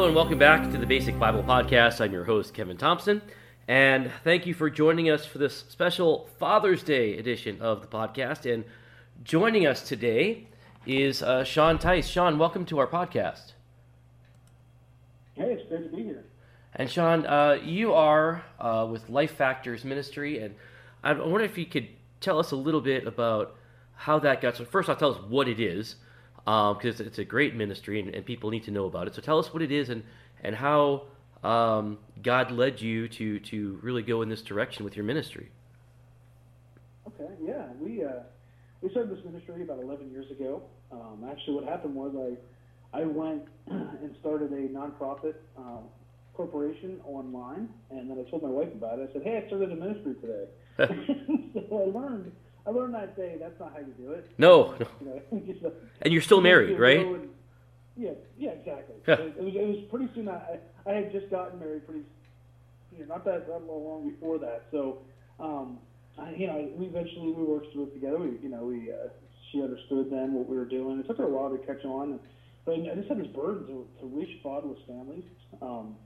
Hello and welcome back to the Basic Bible Podcast. I'm your host, Kevin Thompson, and thank you for joining us for this special Father's Day edition of the podcast. And joining us today is uh, Sean Tice. Sean, welcome to our podcast. Hey, it's great to be here. And Sean, uh, you are uh, with Life Factors Ministry, and I wonder if you could tell us a little bit about how that got. So first, I'll tell us what it is because um, it's a great ministry and, and, people need to know about it. So tell us what it is and and how um, God led you to to really go in this direction with your ministry. Okay, yeah, we uh, we started this ministry about 11 years ago. Um, actually, what happened was I I went and started a nonprofit um, corporation online, and then I told my wife about it. I said, "Hey, I started a ministry today." so I learned I learned that day that's not how you do it. No. You know, and you're still married, right? And, yeah, yeah, exactly. it, was, it was pretty soon. I, I had just gotten married pretty, you know, not that, that long before that. So, um, I, you know, we eventually we worked through it together. We, you know, we uh, she understood then what we were doing. It took her a while to catch on, but I just had this burden to, to reach fatherless families. Um,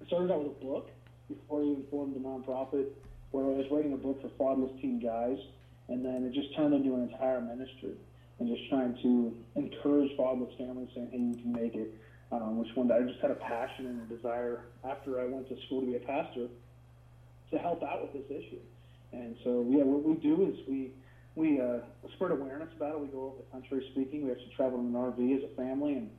I started out with a book before I even formed the nonprofit, where I was writing a book for fatherless teen guys and then it just turned into an entire ministry and just trying to encourage fatherless families saying, hey, you can make it. Um, which one day I just had a passion and a desire after I went to school to be a pastor to help out with this issue. And so, yeah, what we do is we we uh, spread awareness about it. We go over the country speaking. We actually travel in an RV as a family and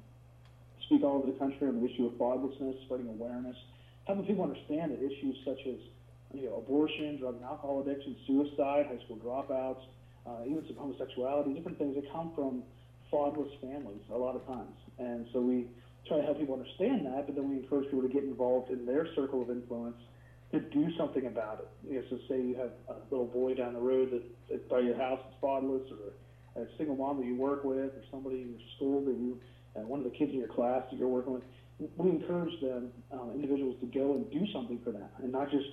speak all over the country on the issue of fatherlessness, spreading awareness, helping people understand that issues such as you know, abortion, drug and alcohol addiction, suicide, high school dropouts, uh, even some homosexuality, different things that come from fatherless families a lot of times. And so we try to help people understand that, but then we encourage people to get involved in their circle of influence to do something about it. You know, so say you have a little boy down the road that, that by your house is fatherless, or a single mom that you work with, or somebody in your school that you, uh, one of the kids in your class that you're working with. We encourage them, um, individuals, to go and do something for them, and not just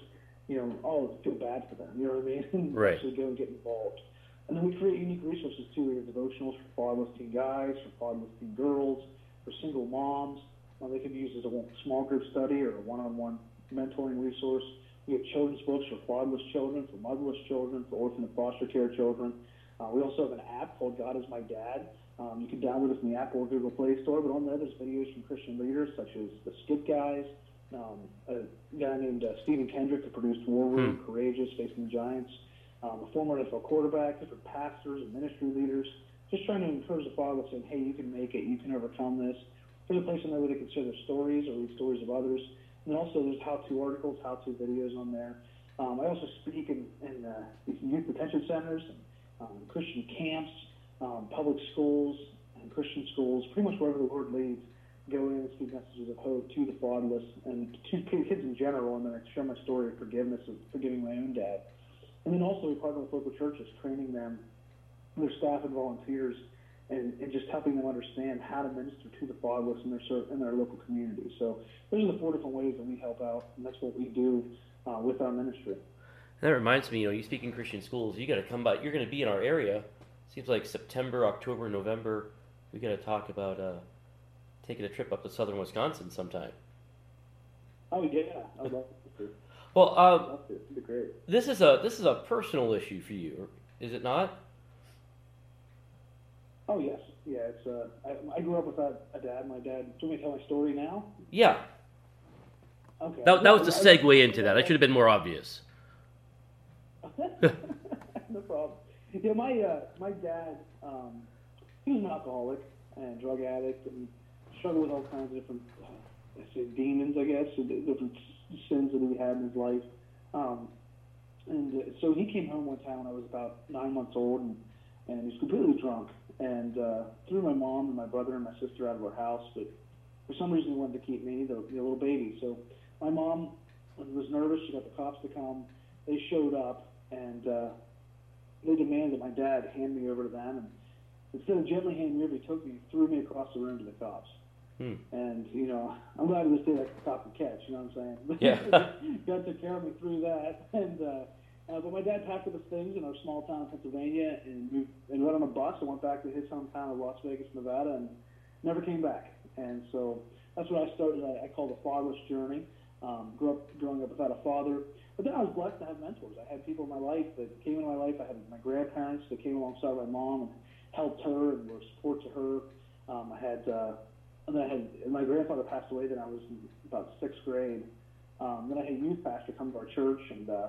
you know, oh, feel bad for them. You know what I mean? Right. Actually go and get involved. And then we create unique resources too. We have devotionals for fatherless teen guys, for fatherless teen girls, for single moms. Uh, they can be used as a small group study or a one-on-one mentoring resource. We have children's books for fatherless children, for motherless children, for orphan and foster care children. Uh, we also have an app called God is My Dad. Um, you can download it from the Apple or Google Play Store, but on there there's videos from Christian leaders such as the Skit Guys, um, a guy named uh, Stephen Kendrick who produced War Room, hmm. Courageous, Facing the Giants, um, a former NFL quarterback, different pastors and ministry leaders, just trying to encourage the father, saying, hey, you can make it, you can overcome this. There's a place on there where they can share their stories or read stories of others. And also there's how-to articles, how-to videos on there. Um, I also speak in, in uh, youth detention centers, and, um, Christian camps, um, public schools, and Christian schools, pretty much wherever the Lord leads go in and speak messages of hope to the fatherless and to kids in general, and then I share my story of forgiveness of forgiving my own dad. And then also we partner with local churches, training them, their staff and volunteers, and, and just helping them understand how to minister to the fatherless in their in their local community. So those are the four different ways that we help out, and that's what we do uh, with our ministry. That reminds me, you know, you speak in Christian schools, you got to come by. You're going to be in our area. Seems like September, October, November. We got to talk about. Uh, taking a trip up to southern Wisconsin sometime. Oh yeah, I'd love to. Well, um, It'd be great. This is a this is a personal issue for you, is it not? Oh yes, yeah. It's uh, I, I grew up without a dad. My dad. Do you want me to tell my story now? Yeah. Okay. That, that was the segue into that. I should have been more obvious. no problem. Yeah, my uh, my dad, um, he was an alcoholic and drug addict, and struggled with all kinds of different, uh, I say demons, I guess, different sins that he had in his life. Um, and uh, so he came home one time when I was about nine months old, and, and he was completely drunk, and uh, threw my mom and my brother and my sister out of our house. But for some reason, he wanted to keep me, the, the little baby. So my mom was nervous. She got the cops to come. They showed up, and uh, they demanded my dad hand me over to them. And instead of gently handing me over, he took me, threw me across the room to the cops. Hmm. And you know, I'm glad this day like a cop and catch. You know what I'm saying? Yeah. God took care of me through that. And uh, uh, but my dad packed up his things in our small town in Pennsylvania and moved, and went on a bus and went back to his hometown of Las Vegas, Nevada, and never came back. And so that's what I started. I, I call the fatherless journey. Um, grew up growing up without a father, but then I was blessed to have mentors. I had people in my life that came into my life. I had my grandparents that came alongside my mom and helped her and were support to her. Um, I had, uh, and then I had my grandfather passed away. Then I was in about sixth grade. Um, then I had a youth pastor come to our church, and uh,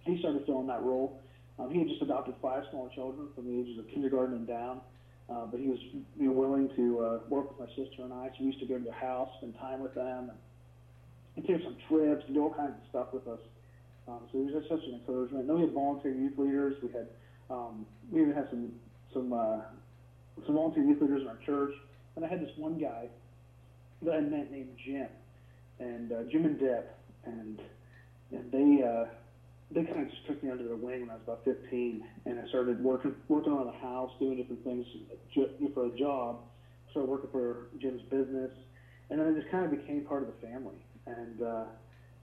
he started filling that role. Um, he had just adopted five small children from the ages of kindergarten and down. Uh, but he was you know, willing to uh, work with my sister and I. So we used to go to their house, spend time with them, and, and take some trips, and do all kinds of stuff with us. Um, so he was just such an encouragement. then we had volunteer youth leaders. We had um, we even had some some uh, some volunteer youth leaders in our church. And I had this one guy that I met named Jim, and uh, Jim and Deb, and and they uh, they kind of just took me under their wing when I was about 15, and I started working working on the house, doing different things for a job. Started working for Jim's business, and then I just kind of became part of the family. And uh,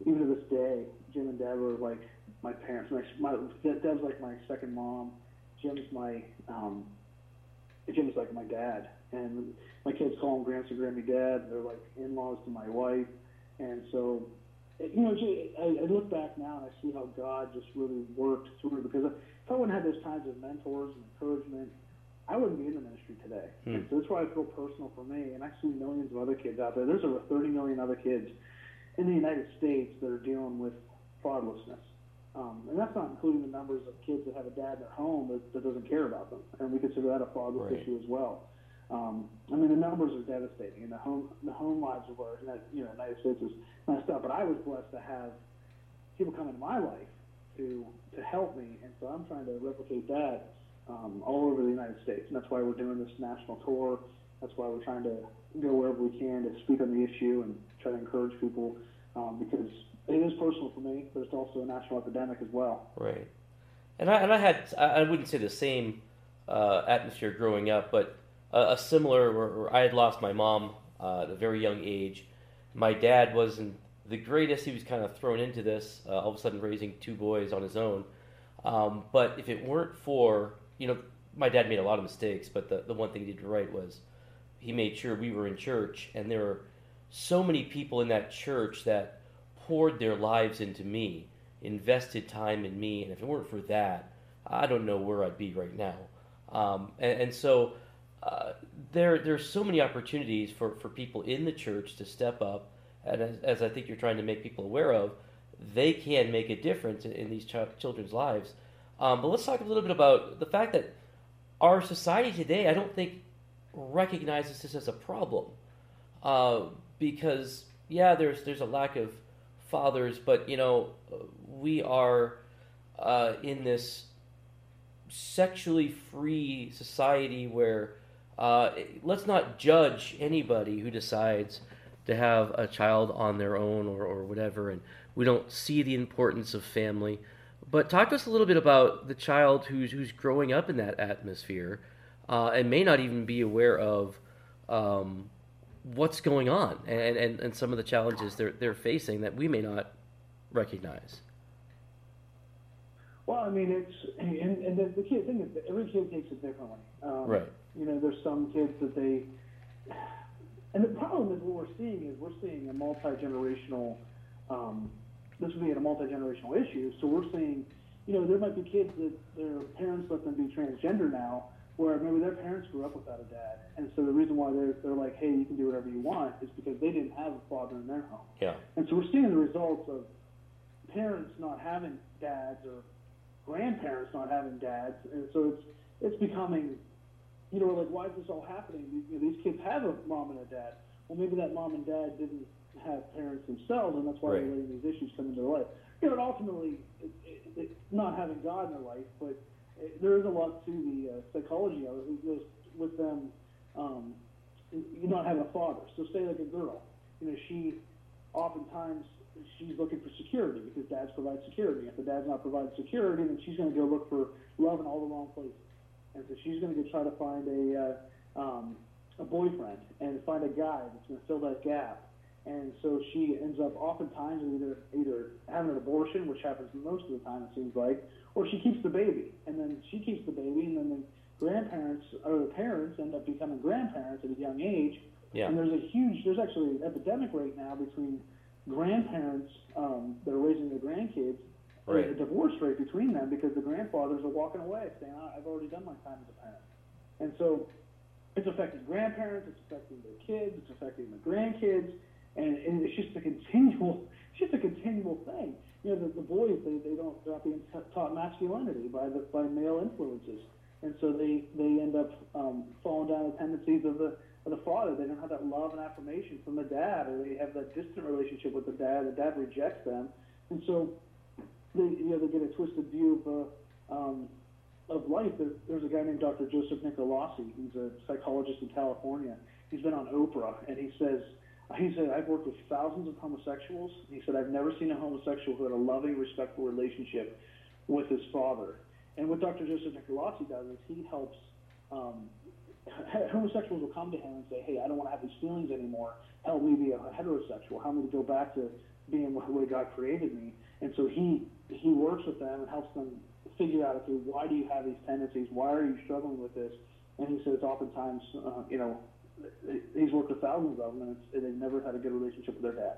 even to this day, Jim and Deb are like my parents. My, my Deb's like my second mom. Jim's my um, Jim's like my dad, and my kids call him Gramps and Grammy Dad. They're like in-laws to my wife, and so you know, I, I look back now and I see how God just really worked through because if I wouldn't have those kinds of mentors and encouragement, I wouldn't be in the ministry today. Hmm. And so that's why I feel personal for me. And I see millions of other kids out there. There's over 30 million other kids in the United States that are dealing with fatherlessness. Um, and that's not including the numbers of kids that have a dad in their home that, that doesn't care about them. And we consider that a fatherless right. issue as well. Um, I mean, the numbers are devastating, and the home the home lives of our you know United States is messed up. But I was blessed to have people come into my life to to help me, and so I'm trying to replicate that um, all over the United States. And that's why we're doing this national tour. That's why we're trying to go wherever we can to speak on the issue and try to encourage people um, because it is personal for me, but it's also a national epidemic as well. Right. And I and I had I wouldn't say the same uh, atmosphere growing up, but a, a similar where, where, I had lost my mom uh, at a very young age. My dad wasn't the greatest. He was kind of thrown into this uh, all of a sudden, raising two boys on his own. Um, but if it weren't for you know, my dad made a lot of mistakes, but the the one thing he did right was he made sure we were in church, and there were so many people in that church that poured their lives into me, invested time in me, and if it weren't for that, I don't know where I'd be right now. Um, and, and, so uh, there there's so many opportunities for, for people in the church to step up, and as, as I think you're trying to make people aware of, they can make a difference in, in these ch- children's lives. Um, but let's talk a little bit about the fact that our society today, I don't think, recognizes this as a problem, uh, because yeah, there's there's a lack of fathers, but you know, we are uh, in this sexually free society where uh, let's not judge anybody who decides to have a child on their own or, or whatever, and we don't see the importance of family. But talk to us a little bit about the child who's who's growing up in that atmosphere uh, and may not even be aware of um, what's going on and, and, and some of the challenges they're they're facing that we may not recognize. Well, I mean, it's and, and the, the key thing is every kid takes it differently. Um, right. You know, there's some kids that they, and the problem is what we're seeing is we're seeing a multi generational. Um, this would be a multi generational issue. So we're seeing, you know, there might be kids that their parents let them be transgender now, where maybe their parents grew up without a dad, and so the reason why they're they're like, hey, you can do whatever you want, is because they didn't have a father in their home. Yeah. And so we're seeing the results of parents not having dads or grandparents not having dads, and so it's it's becoming, you know, like why is this all happening? You know, these kids have a mom and a dad. Well, maybe that mom and dad didn't have parents themselves, and that's why right. they're letting these issues come into their life. You know, and ultimately, it, it, it's not having God in their life, but it, there is a lot to the uh, psychology of it with, with them um, you not having a father. So, say like a girl, you know, she oftentimes she's looking for security because dads provide security. If the dad's not providing security, then she's going to go look for love in all the wrong places. And so she's going to go try to find a uh, um, a boyfriend and find a guy that's going to fill that gap. And so she ends up oftentimes either either having an abortion, which happens most of the time it seems like, or she keeps the baby, and then she keeps the baby, and then the grandparents or the parents end up becoming grandparents at a young age Yeah. And there's a huge, there's actually an epidemic right now between grandparents um, that are raising their grandkids. Right. A divorce rate between them because the grandfathers are walking away saying, "I've already done my time as a parent," and so it's affecting grandparents, it's affecting their kids, it's affecting the grandkids, and, and it's just a continual, it's just a continual thing. You know, the, the boys they, they don't they're not being t- taught masculinity by the by male influences, and so they they end up um, falling down the tendencies of the of the father. They don't have that love and affirmation from the dad, or they have that distant relationship with the dad. The dad rejects them, and so they you know they get a twisted view of uh, um, of life. There's a guy named Dr. Joseph Nicolosi. He's a psychologist in California. He's been on Oprah, and he says he said I've worked with thousands of homosexuals. He said I've never seen a homosexual who had a loving, respectful relationship with his father. And what Dr. Joseph Nicolosi does is he helps. Um, homosexuals will come to him and say, "Hey, I don't want to have these feelings anymore. Help me be a heterosexual. Help me to go back to being the way God created me." And so he he works with them and helps them figure out, okay, why do you have these tendencies? Why are you struggling with this? And he says, oftentimes, uh, you know, he's worked with thousands of them, and, it's, and they've never had a good relationship with their dad.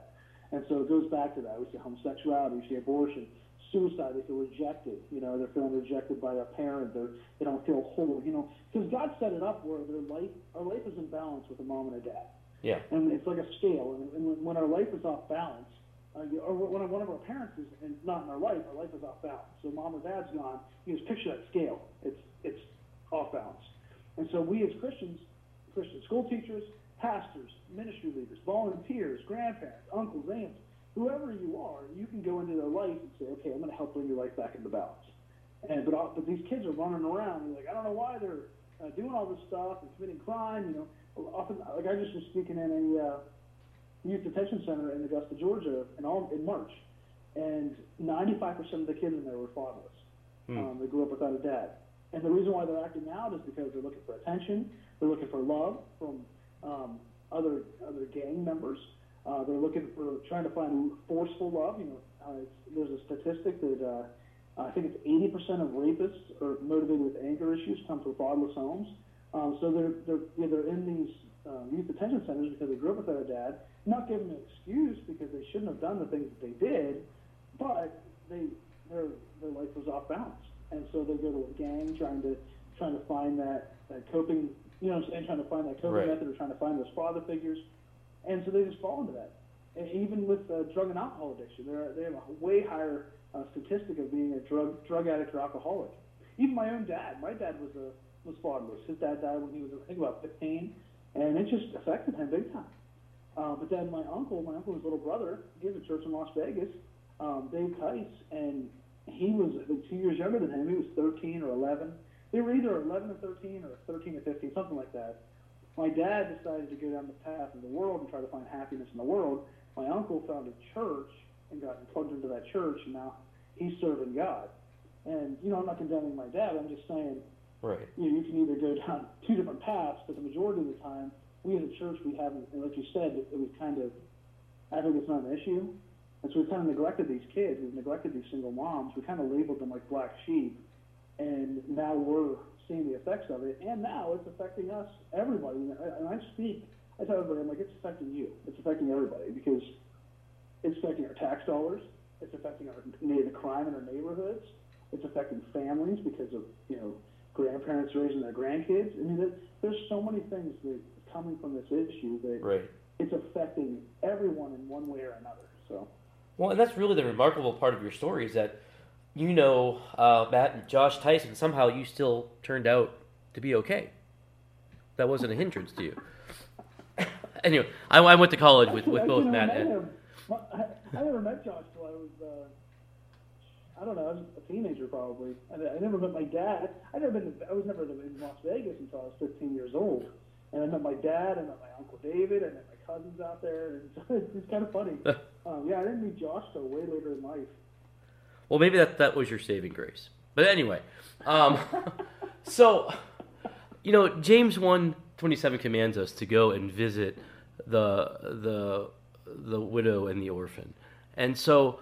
And so it goes back to that. We see homosexuality, we see abortion, suicide. They feel rejected. You know, they're feeling rejected by a parent. They're, they don't feel whole. You know, because God set it up where their life, our life is in balance with a mom and a dad. Yeah. And it's like a scale. And, and when our life is off balance, uh, or when one of our parents is and not in our life, our life is off balance. So mom or dad's gone. You just picture that scale. It's it's off balance. And so we as Christians, Christian school teachers, pastors, ministry leaders, volunteers, grandparents, uncles, aunts, whoever you are, you can go into their life and say, okay, I'm going to help bring your life back into balance. And but but these kids are running around. And like I don't know why they're uh, doing all this stuff and committing crime. You know, often like I just was speaking in a. Uh, youth detention center in Augusta, Georgia, in all in March, and 95% of the kids in there were fatherless. Hmm. Um, they grew up without a dad, and the reason why they're acting out is because they're looking for attention, they're looking for love from um, other other gang members. Uh, they're looking for trying to find forceful love. You know, uh, there's a statistic that uh, I think it's 80% of rapists are motivated with anger issues come from fatherless homes. Um, so they're they're yeah, they're in these um, youth detention centers because they grew up without a dad, not give them an excuse because they shouldn't have done the things that they did, but they their their life was off balance, and so they go to a gang trying to trying to find that, that coping, you know, what I'm saying, trying to find that coping right. method or trying to find those father figures, and so they just fall into that. And even with uh, drug and alcohol addiction, they're, they have a way higher uh, statistic of being a drug drug addict or alcoholic. Even my own dad, my dad was a was fatherless. His dad died when he was I think about 15, and it just affected him big time. Uh, but then my uncle, my uncle's little brother, he has a church in Las Vegas, um, Dave Tice, and he was two years younger than him. He was 13 or 11. They were either 11 or 13 or 13 or 15, something like that. My dad decided to go down the path of the world and try to find happiness in the world. My uncle found a church and got plugged into that church, and now he's serving God. And, you know, I'm not condemning my dad. I'm just saying, right. you know, you can either go down two different paths, but the majority of the time, we as a church, we haven't, like you said, it, was kind of, I think it's not an issue. And so we've kind of neglected these kids. We've neglected these single moms. We kind of labeled them like black sheep. And now we're seeing the effects of it. And now it's affecting us, everybody. And I speak, I tell everybody, I'm like, it's affecting you. It's affecting everybody because it's affecting our tax dollars. It's affecting our the crime in our neighborhoods. It's affecting families because of, you know, grandparents raising their grandkids. I mean, there's so many things that coming from this issue that right. it's affecting everyone in one way or another. So. Well, and that's really the remarkable part of your story is that you know uh, Matt and Josh Tyson. Somehow you still turned out to be okay. That wasn't a hindrance to you. anyway, I, I, went to college with, with both Matt and. I, I never met Josh till I was. Uh, I don't know. I was a teenager probably. I, I never met my dad. I never been. To, I was never in Las Vegas until I was 15 years old. And I met my dad, I met my uncle David, I met my cousins out there, and it's, it's kind of funny. um, yeah, I didn't meet Josh till way later in life. Well, maybe that that was your saving grace. But anyway, um, so you know, James one twenty seven commands us to go and visit the the the widow and the orphan, and so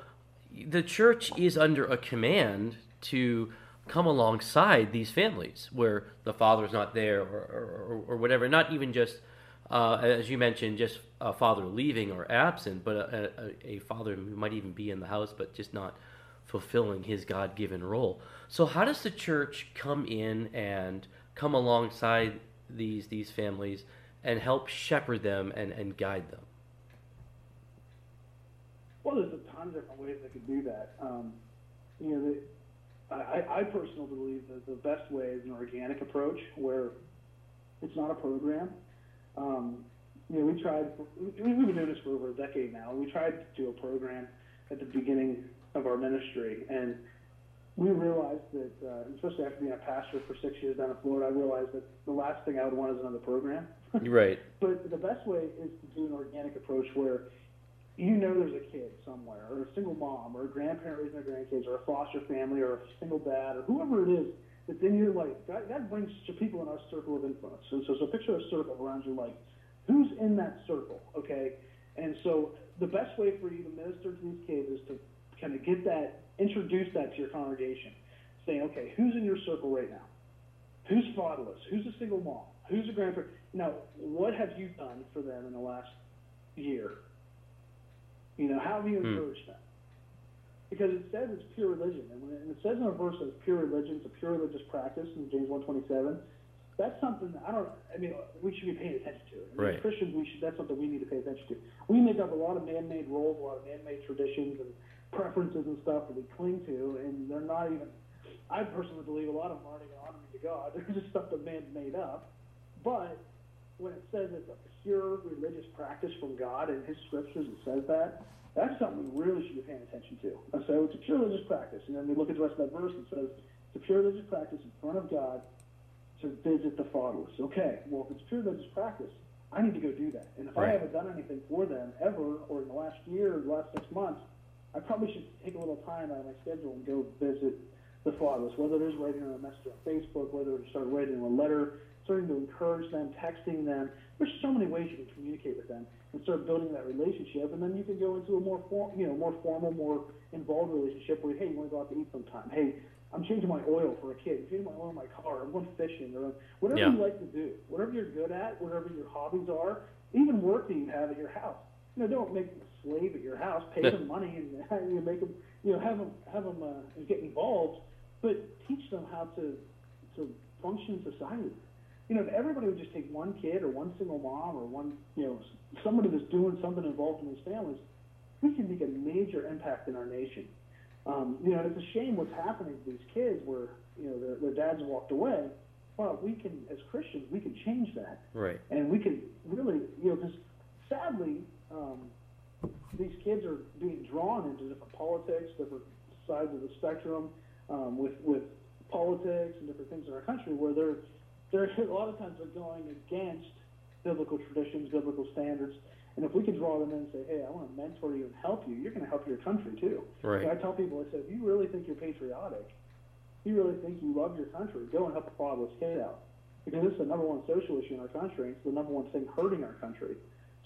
the church is under a command to come alongside these families where the father's not there or, or, or whatever. Not even just uh, as you mentioned, just a father leaving or absent, but a, a, a father who might even be in the house, but just not fulfilling his God given role. So, how does the church come in and come alongside these these families and help shepherd them and, and guide them? Well, there's a ton of different ways they could do that. Um, you know, I, I personally believe that the best way is an organic approach where it's not a program. Um, you know, we tried, we, we've been doing this for over a decade now. We tried to do a program at the beginning of our ministry, and we realized that, uh, especially after being a pastor for six years down in Florida, I realized that the last thing I would want is another program. right. But the best way is to do an organic approach where you know there's a kid somewhere, or a single mom, or a grandparent raising their grandkids, or a foster family, or a single dad, or whoever it is that's in your life. That, God brings people in our circle of influence. So, so, so picture a circle around your life. Who's in that circle, okay? And so the best way for you to minister to these kids is to kind of get that, introduce that to your congregation, saying, okay, who's in your circle right now? Who's fatherless? Who's a single mom? Who's a grandparent? Now, what have you done for them in the last year? You know, how have you hmm. encouraged them? Because it says it's pure religion, and when it, and it says in a verse that it's pure religion, it's a pure religious practice in James one twenty seven. That's something that I don't. I mean, we should be paying attention to. I mean, right. Christians, we should. That's something we need to pay attention to. We make up a lot of man-made rules, a lot of man-made traditions and preferences and stuff that we cling to, and they're not even. I personally believe a lot of them aren't even honoring to God. They're just stuff that man's made up. But when it says it's a pure religious practice from God in His scriptures, it says that. That's something we really should be paying attention to. And so it's a pure religious practice. And then we look at the rest of that verse, it says it's a pure religious practice in front of God to visit the fatherless. Okay, well, if it's pure religious practice, I need to go do that. And if right. I haven't done anything for them ever, or in the last year, or the last six months, I probably should take a little time out of my schedule and go visit the fatherless, whether it is writing a message on Facebook, whether it's start writing a letter starting to encourage them, texting them. There's so many ways you can communicate with them and start building that relationship, and then you can go into a more form, you know, more formal, more involved relationship where hey, you want to go out to eat sometime? Hey, I'm changing my oil for a kid. I'm changing my oil in my car. I'm going fishing, or whatever yeah. you like to do, whatever you're good at, whatever your hobbies are, even work that you have at your house. You know, don't make them a slave at your house. Pay them money and you know, make them, you know, have them have them uh, get involved, but teach them how to to function in society you know, if everybody would just take one kid or one single mom or one, you know, somebody that's doing something involved in these families, we can make a major impact in our nation. Um, you know, it's a shame what's happening to these kids where, you know, their, their dads walked away. Well, we can, as Christians, we can change that. Right. And we can really, you know, because sadly, um, these kids are being drawn into different politics, different sides of the spectrum, um, with with politics and different things in our country where they're there a lot of times they're going against biblical traditions, biblical standards. And if we can draw them in and say, hey, I want to mentor you and help you, you're going to help your country too. Right. I tell people, I say, if you really think you're patriotic, if you really think you love your country, go and help a fatherless kid out. Because this is the number one social issue in our country. It's the number one thing hurting our country.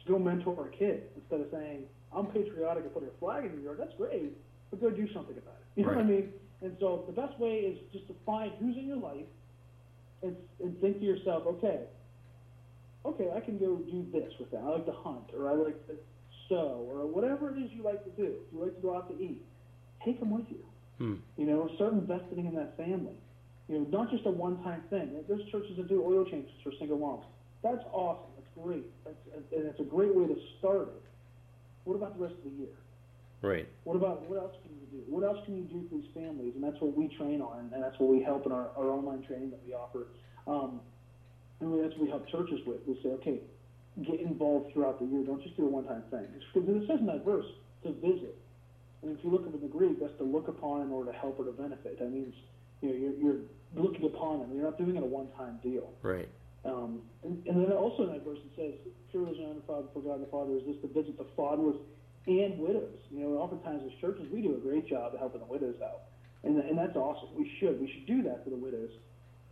So go mentor a kid instead of saying, I'm patriotic and putting a flag in your yard. That's great, but go do something about it. You know what I mean? And so the best way is just to find who's in your life and, and think to yourself, okay, okay, I can go do this with them. I like to hunt, or I like to sew, or whatever it is you like to do. If you like to go out to eat, take them with you. Hmm. You know, start investing in that family. You know, not just a one-time thing. There's churches that do oil changes for single moms. That's awesome. That's great. That's, and it's a great way to start it. What about the rest of the year? Right. What about what else can you do? What else can you do for these families? And that's what we train on, and that's what we help in our, our online training that we offer. Um, and that's what we help churches with. We say, okay, get involved throughout the year. Don't just do a one-time thing. Because it says in that verse to visit. And if you look up in the Greek, that's to look upon in order to help or to benefit. That means you know you're, you're looking upon them. You're not doing it a one-time deal. Right. Um, and, and then also in that verse it says, "Pure religion under Father for God the Father is this to visit the fatherless and widows. You know, oftentimes as churches, we do a great job of helping the widows out, and and that's awesome. We should we should do that for the widows.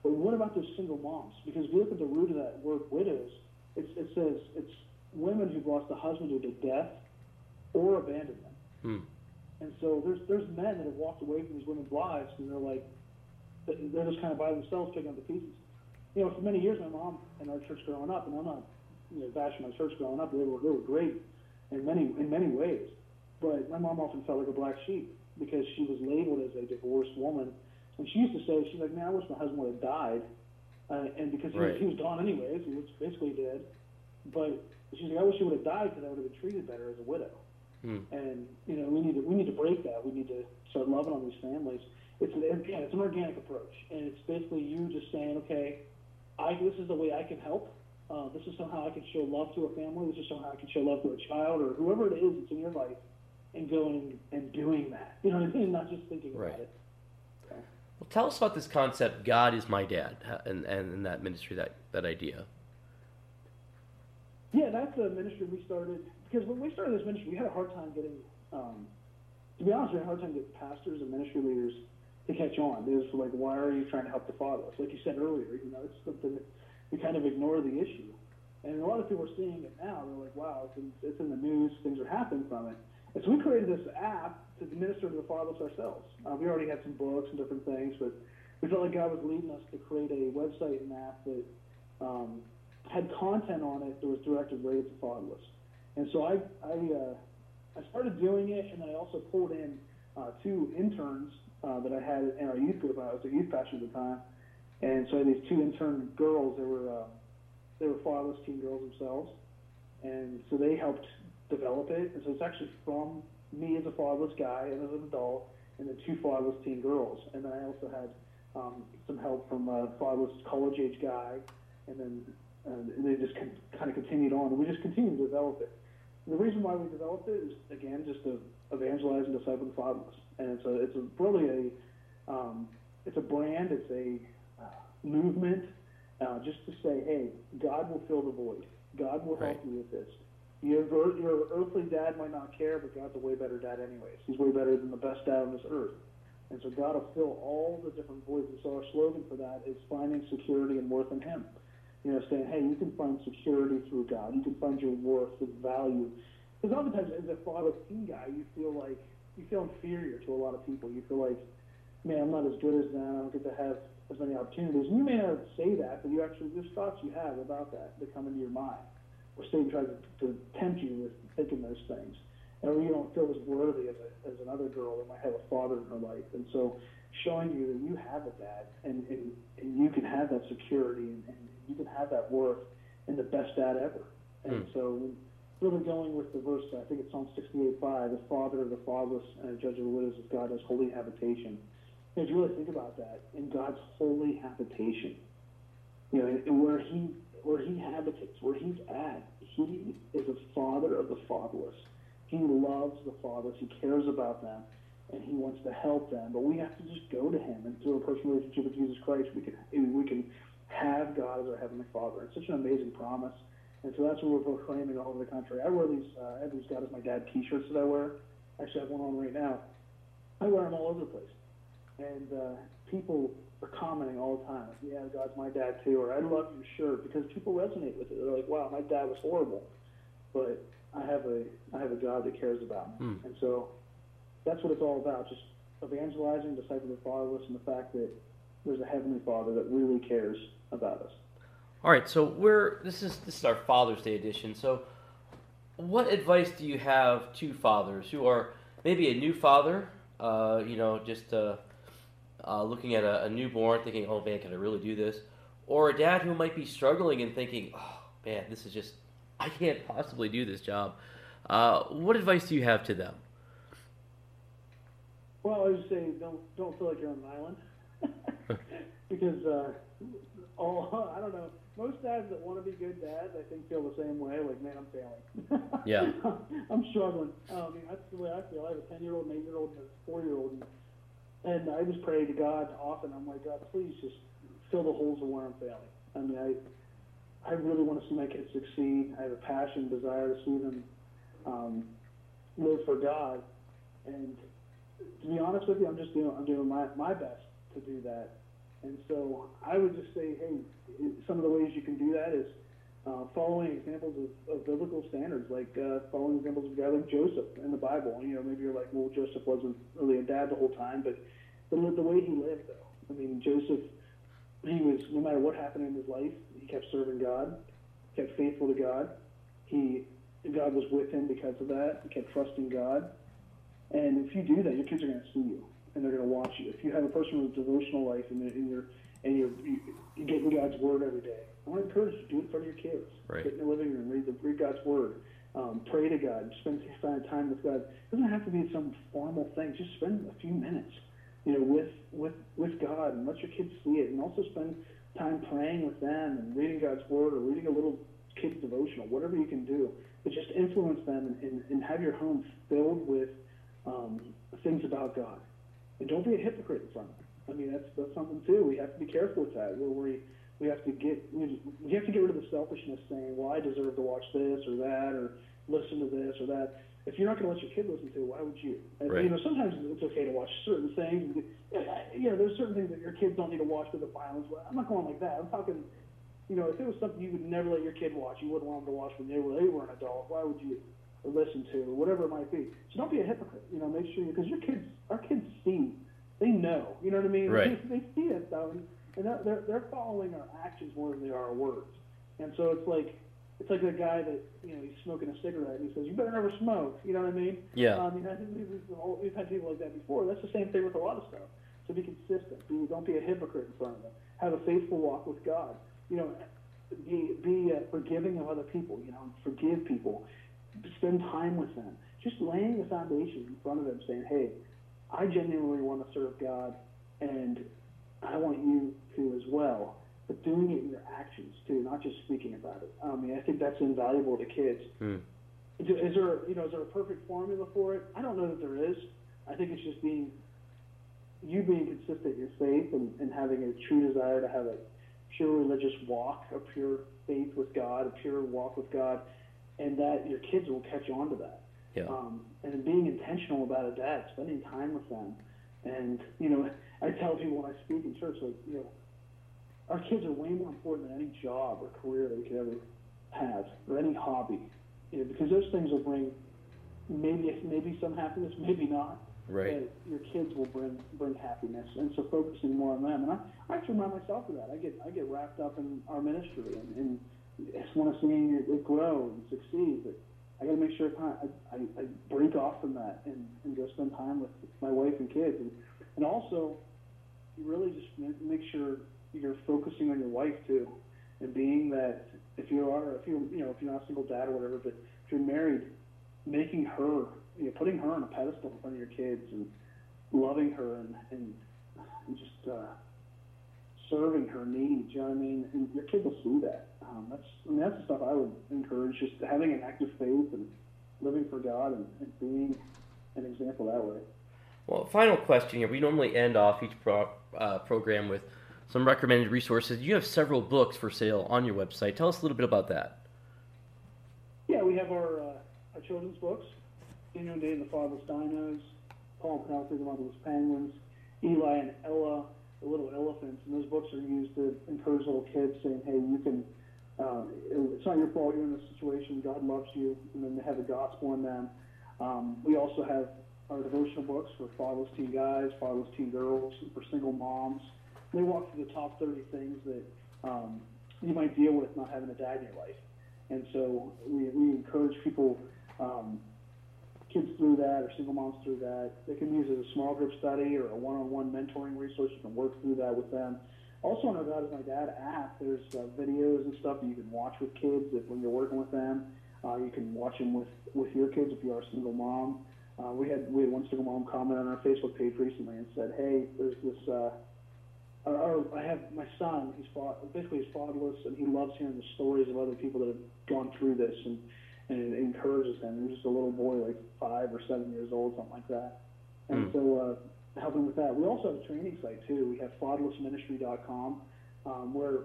But what about those single moms? Because if you look at the root of that word widows, it's, it says it's women who've lost a husband due to death or abandonment. Hmm. And so there's there's men that have walked away from these women's lives, and they're like they're just kind of by themselves picking up the pieces. You know, for many years, my mom and our church growing up, and I'm not you know, bashing my church growing up. They were they were great many in many ways, but my mom often felt like a black sheep because she was labeled as a divorced woman. And she used to say, she's like, man, I wish my husband would have died. Uh, and because he, Right. was, he was gone anyways, he was basically dead. But she's like, I wish he would have died because I would have been treated better as a widow. Hmm. And you know, we need to we need to break that. We need to start loving on these families. It's an, again, it's an organic approach, and it's basically you just saying, okay, I this is the way I can help. Uh, this is somehow I can show love to a family. This is somehow I can show love to a child or whoever it is that's in your life, and going and doing that. You know what I mean? Not just thinking Right. about it. Well, tell us about this concept, God is my dad, uh, and, and, and that ministry, that, that idea. Yeah, that's a ministry we started because when we started this ministry, we had a hard time getting. Um, to be honest, we had a hard time getting pastors and ministry leaders to catch on. It was like, why are you trying to help the fatherless? Like you said earlier, you know, it's something that we kind of ignore the issue. And a lot of people are seeing it now. They're like, wow, it's in, it's in the news. Things are happening from it. And so we created this app to minister to the fatherless ourselves. Uh, we already had some books and different things, but we felt like God was leading us to create a website and app that um, had content on it that was directed right at the fatherless. And so I, I, uh, I started doing it, and then I also pulled in uh, two interns uh, that I had in our youth group. I was a youth pastor at the time, and so these two intern girls. They were uh, they were fatherless teen girls themselves, and so they helped develop it. And so it's actually from me as a fatherless guy and as an adult, and the two fatherless teen girls. And then I also had um, some help from a fatherless college age guy, and then uh, they just con- kind of continued on. And we just continued to develop it. The reason why we developed it is again just to evangelize and disciple the fatherless, and a it's a really a um, it's a brand, it's a movement, uh, just to say, hey, God will fill the void. God will help you with this. Your your earthly dad might not care, but God's a way better dad anyways. He's way better than the best dad on this earth. And so God will fill all the different voids. And so our slogan for that is finding security and worth in Him. You know, saying, hey, you can find security through God. You can find your worth and value. Because oftentimes, as a father teen guy, you feel like you feel inferior to a lot of people. You feel like, man, I'm not as good as them. I don't get to have as many opportunities. And you may not say that, but you actually there's thoughts you have about that that come into your mind. Or Satan tries to, to tempt you with thinking those things. Or you don't feel as worthy as, a, as another girl that might have a father in her life. And so showing you that you have a dad and, and, and you can have that security and, and you can have that worth in the best dad ever. And Hmm. so really going with the verse, I think it's Psalm 68 5, the father of the fatherless and a judge of the widows is God as holy habitation. You really think about that, in God's holy habitation, you know, and where he where he habitates, where he's at, he is a father of the fatherless. He loves the fatherless. He cares about them, and he wants to help them. But we have to just go to him, and through a personal relationship with Jesus Christ, we can we can have God as our heavenly Father. It's such an amazing promise, and so that's what we're proclaiming all over the country. I wear these uh, I have these God is my dad T-shirts that I wear. Actually, I have one on right now. I wear them all over the place, and uh, people are commenting all the time. Yeah, God's my dad too, or I love your shirt because people resonate with it. They're like, wow, my dad was horrible, but I have a I have a God that cares about me, Hmm. and so that's what it's all about. Just evangelizing, discipling the fatherless, and the fact that there's a heavenly Father that really cares about us. All right, so we're this is this is our Father's Day edition. So, what advice do you have to fathers who are maybe a new father, uh, you know, just uh, uh, looking at a, a newborn, thinking, "Oh man, can I really do this?" Or a dad who might be struggling and thinking, "Oh man, this is just I can't possibly do this job." Uh, what advice do you have to them? Well, I would say don't don't feel like you're on an island because uh, all I don't know. Most dads that want to be good dads, I think, feel the same way. Like, man, I'm failing. Yeah. I'm struggling. I mean, that's the way I feel. I have a ten year old, an eight year old, and a four year old, and, and I just pray to God often. I'm like, God, please just fill the holes of where I'm failing. I mean, I I really want to see my kids succeed. I have a passion, desire to see them um, live for God, and to be honest with you, I'm just doing I'm doing my, my best to do that. And so I would just say, hey, some of the ways you can do that is uh, following examples of, of biblical standards, like uh, following examples of a guy like Joseph in the Bible. You know, maybe you're like, well, Joseph wasn't really a dad the whole time, but the, the way he lived, though. I mean, Joseph, he was no matter what happened in his life, he kept serving God. kept faithful to God. He God was with him because of that. He kept trusting God. And if you do that, your kids are going to see you and they're going to watch you. If you have a person with a devotional life and, and you're and you're, you're getting God's word every day, I want to encourage you to do it in front of your kids. Right. Get in the living room, read the read God's word, um, pray to God, spend spend time with God. It doesn't have to be some formal thing. Just spend a few minutes, you know, with with with God and let your kids see it, and also spend time praying with them and reading God's word or reading a little kids devotional, whatever you can do. But just influence them and, and, and have your home filled with um, things about God. And don't be a hypocrite in front of them. I mean, that's that's something too. We have to be careful with that. Where we we have to get we, we have to get rid of the selfishness, saying, "Well, I deserve to watch this or that or listen to this or that." If you're not going to let your kid listen to, it, why would you? And, Right. You know, sometimes it's okay to watch certain things. You know, there's certain things that your kids don't need to watch with the violence. I'm not going like that. I'm talking. You know, if it was something you would never let your kid watch, you wouldn't want them to watch when they were they were an adult. Why would you? Or listen to, or whatever it might be. So don't be a hypocrite. You know, make sure because your kids, our kids see, they know. You know what I mean? Right. They, they see it though, and and they're, they're they're following our actions more than they are our words. And so it's like it's like a guy that you know he's smoking a cigarette and he says, "You better never smoke." You know what I mean? Yeah. Um, you know, I think we've, we've, we've had people like that before. That's the same thing with a lot of stuff. So be consistent. Be, don't be a hypocrite in front of them. Have a faithful walk with God. You know, be be uh, forgiving of other people. You know, forgive people. Spend time with them. Just laying the foundation in front of them, saying, "Hey, I genuinely want to serve God, and I want you to as well." But doing it in your actions too, not just speaking about it. I mean, I think that's invaluable to kids. Is is there, you know, is there a perfect formula for it? I don't know that there is. I think it's just being, you being consistent in your faith and, and having a true desire to have a pure religious walk, a pure faith with God, a pure walk with God, and that your kids will catch on to that. Yeah. Um, and being intentional about it, dad, spending time with them. And, you know, I tell people when I speak in church, like, you know, our kids are way more important than any job or career that we could ever have, or any hobby. You know, because those things will bring maybe maybe some happiness, maybe not. Right. Your kids will bring bring happiness, and so focusing more on them. And I, I have to remind myself of that. I get I get wrapped up in our ministry, and, and just want to see it, it grow and succeed. But I got to make sure I, I, I break off from that and, and go spend time with my wife and kids, and and also you really just make, sure you're focusing on your wife too, and being that if you are if you you know if you're not a single dad or whatever, but if you're married, making her you know putting her on a pedestal in front of your kids and loving her and and, and just uh, serving her needs. You know what I mean? And your kids will see that. Um, that's I mean that's the stuff I would encourage. Just having an active faith and living for God and, and being an example that way. Well, final question here. We normally end off each pro, uh, program with some recommended resources. You have several books for sale on your website. Tell us a little bit about that. Yeah, we have our, uh, our children's books, Daniel Dave and the Fatherless Dinos, Paul and the Motherless Penguins, Eli and Ella, the Little Elephants, and those books are used to encourage little kids, saying, "Hey, you can. Uh, it's not your fault you're in this situation. God loves you." And then they have the gospel in them. Um, we also have our devotional books for fatherless teen guys, fatherless teen girls, for single moms. They walk through the top 30 things that um, you might deal with not having a dad in your life. And so we, we encourage people, um, kids through that or single moms through that. They can use it as a small group study or a one-on-one mentoring resource. You can work through that with them. Also on our God is My Dad app, there's uh, videos and stuff that you can watch with kids if, when you're working with them. Uh, you can watch them with, with your kids if you are a single mom. Uh, we had we had one single mom comment on our Facebook page recently and said, "Hey, there's this. Uh, or I have my son. He's fa- basically he's fatherless, and he loves hearing the stories of other people that have gone through this, and and it encourages him. He's just a little boy, like five or seven years old, something like that. And Hmm. so uh, helping with that. We also have a training site too. We have fatherlessministry.com, um, where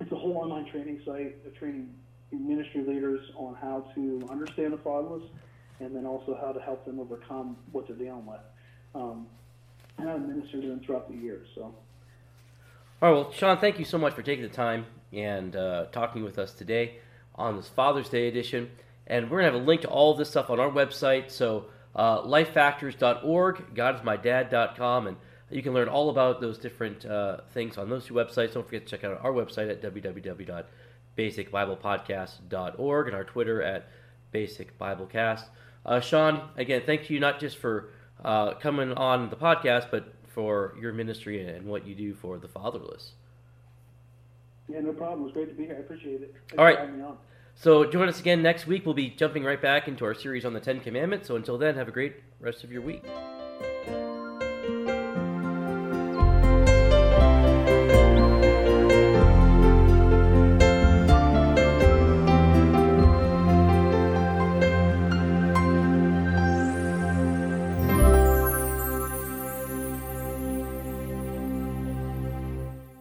it's a whole online training site, of training ministry leaders on how to understand the fatherless, and then also how to help them overcome what they're dealing with. Um, and I've ministered to them throughout the years. So. All right, well, Sean, thank you so much for taking the time and uh, talking with us today on this Father's Day edition. And we're going to have a link to all of this stuff on our website. So, uh, lifefactors.org, godismydad.com, and You can learn all about those different uh, things on those two websites. Don't forget to check out our website at www.basicbiblepodcast.org and our Twitter at Basic Biblecast. Uh, Sean, again, thank you not just for uh, coming on the podcast, but for your ministry and what you do for the fatherless. Yeah, no problem. It was great to be here. I appreciate it. Thanks All right. So join us again next week. We'll be jumping right back into our series on the Ten Commandments. So until then, have a great rest of your week.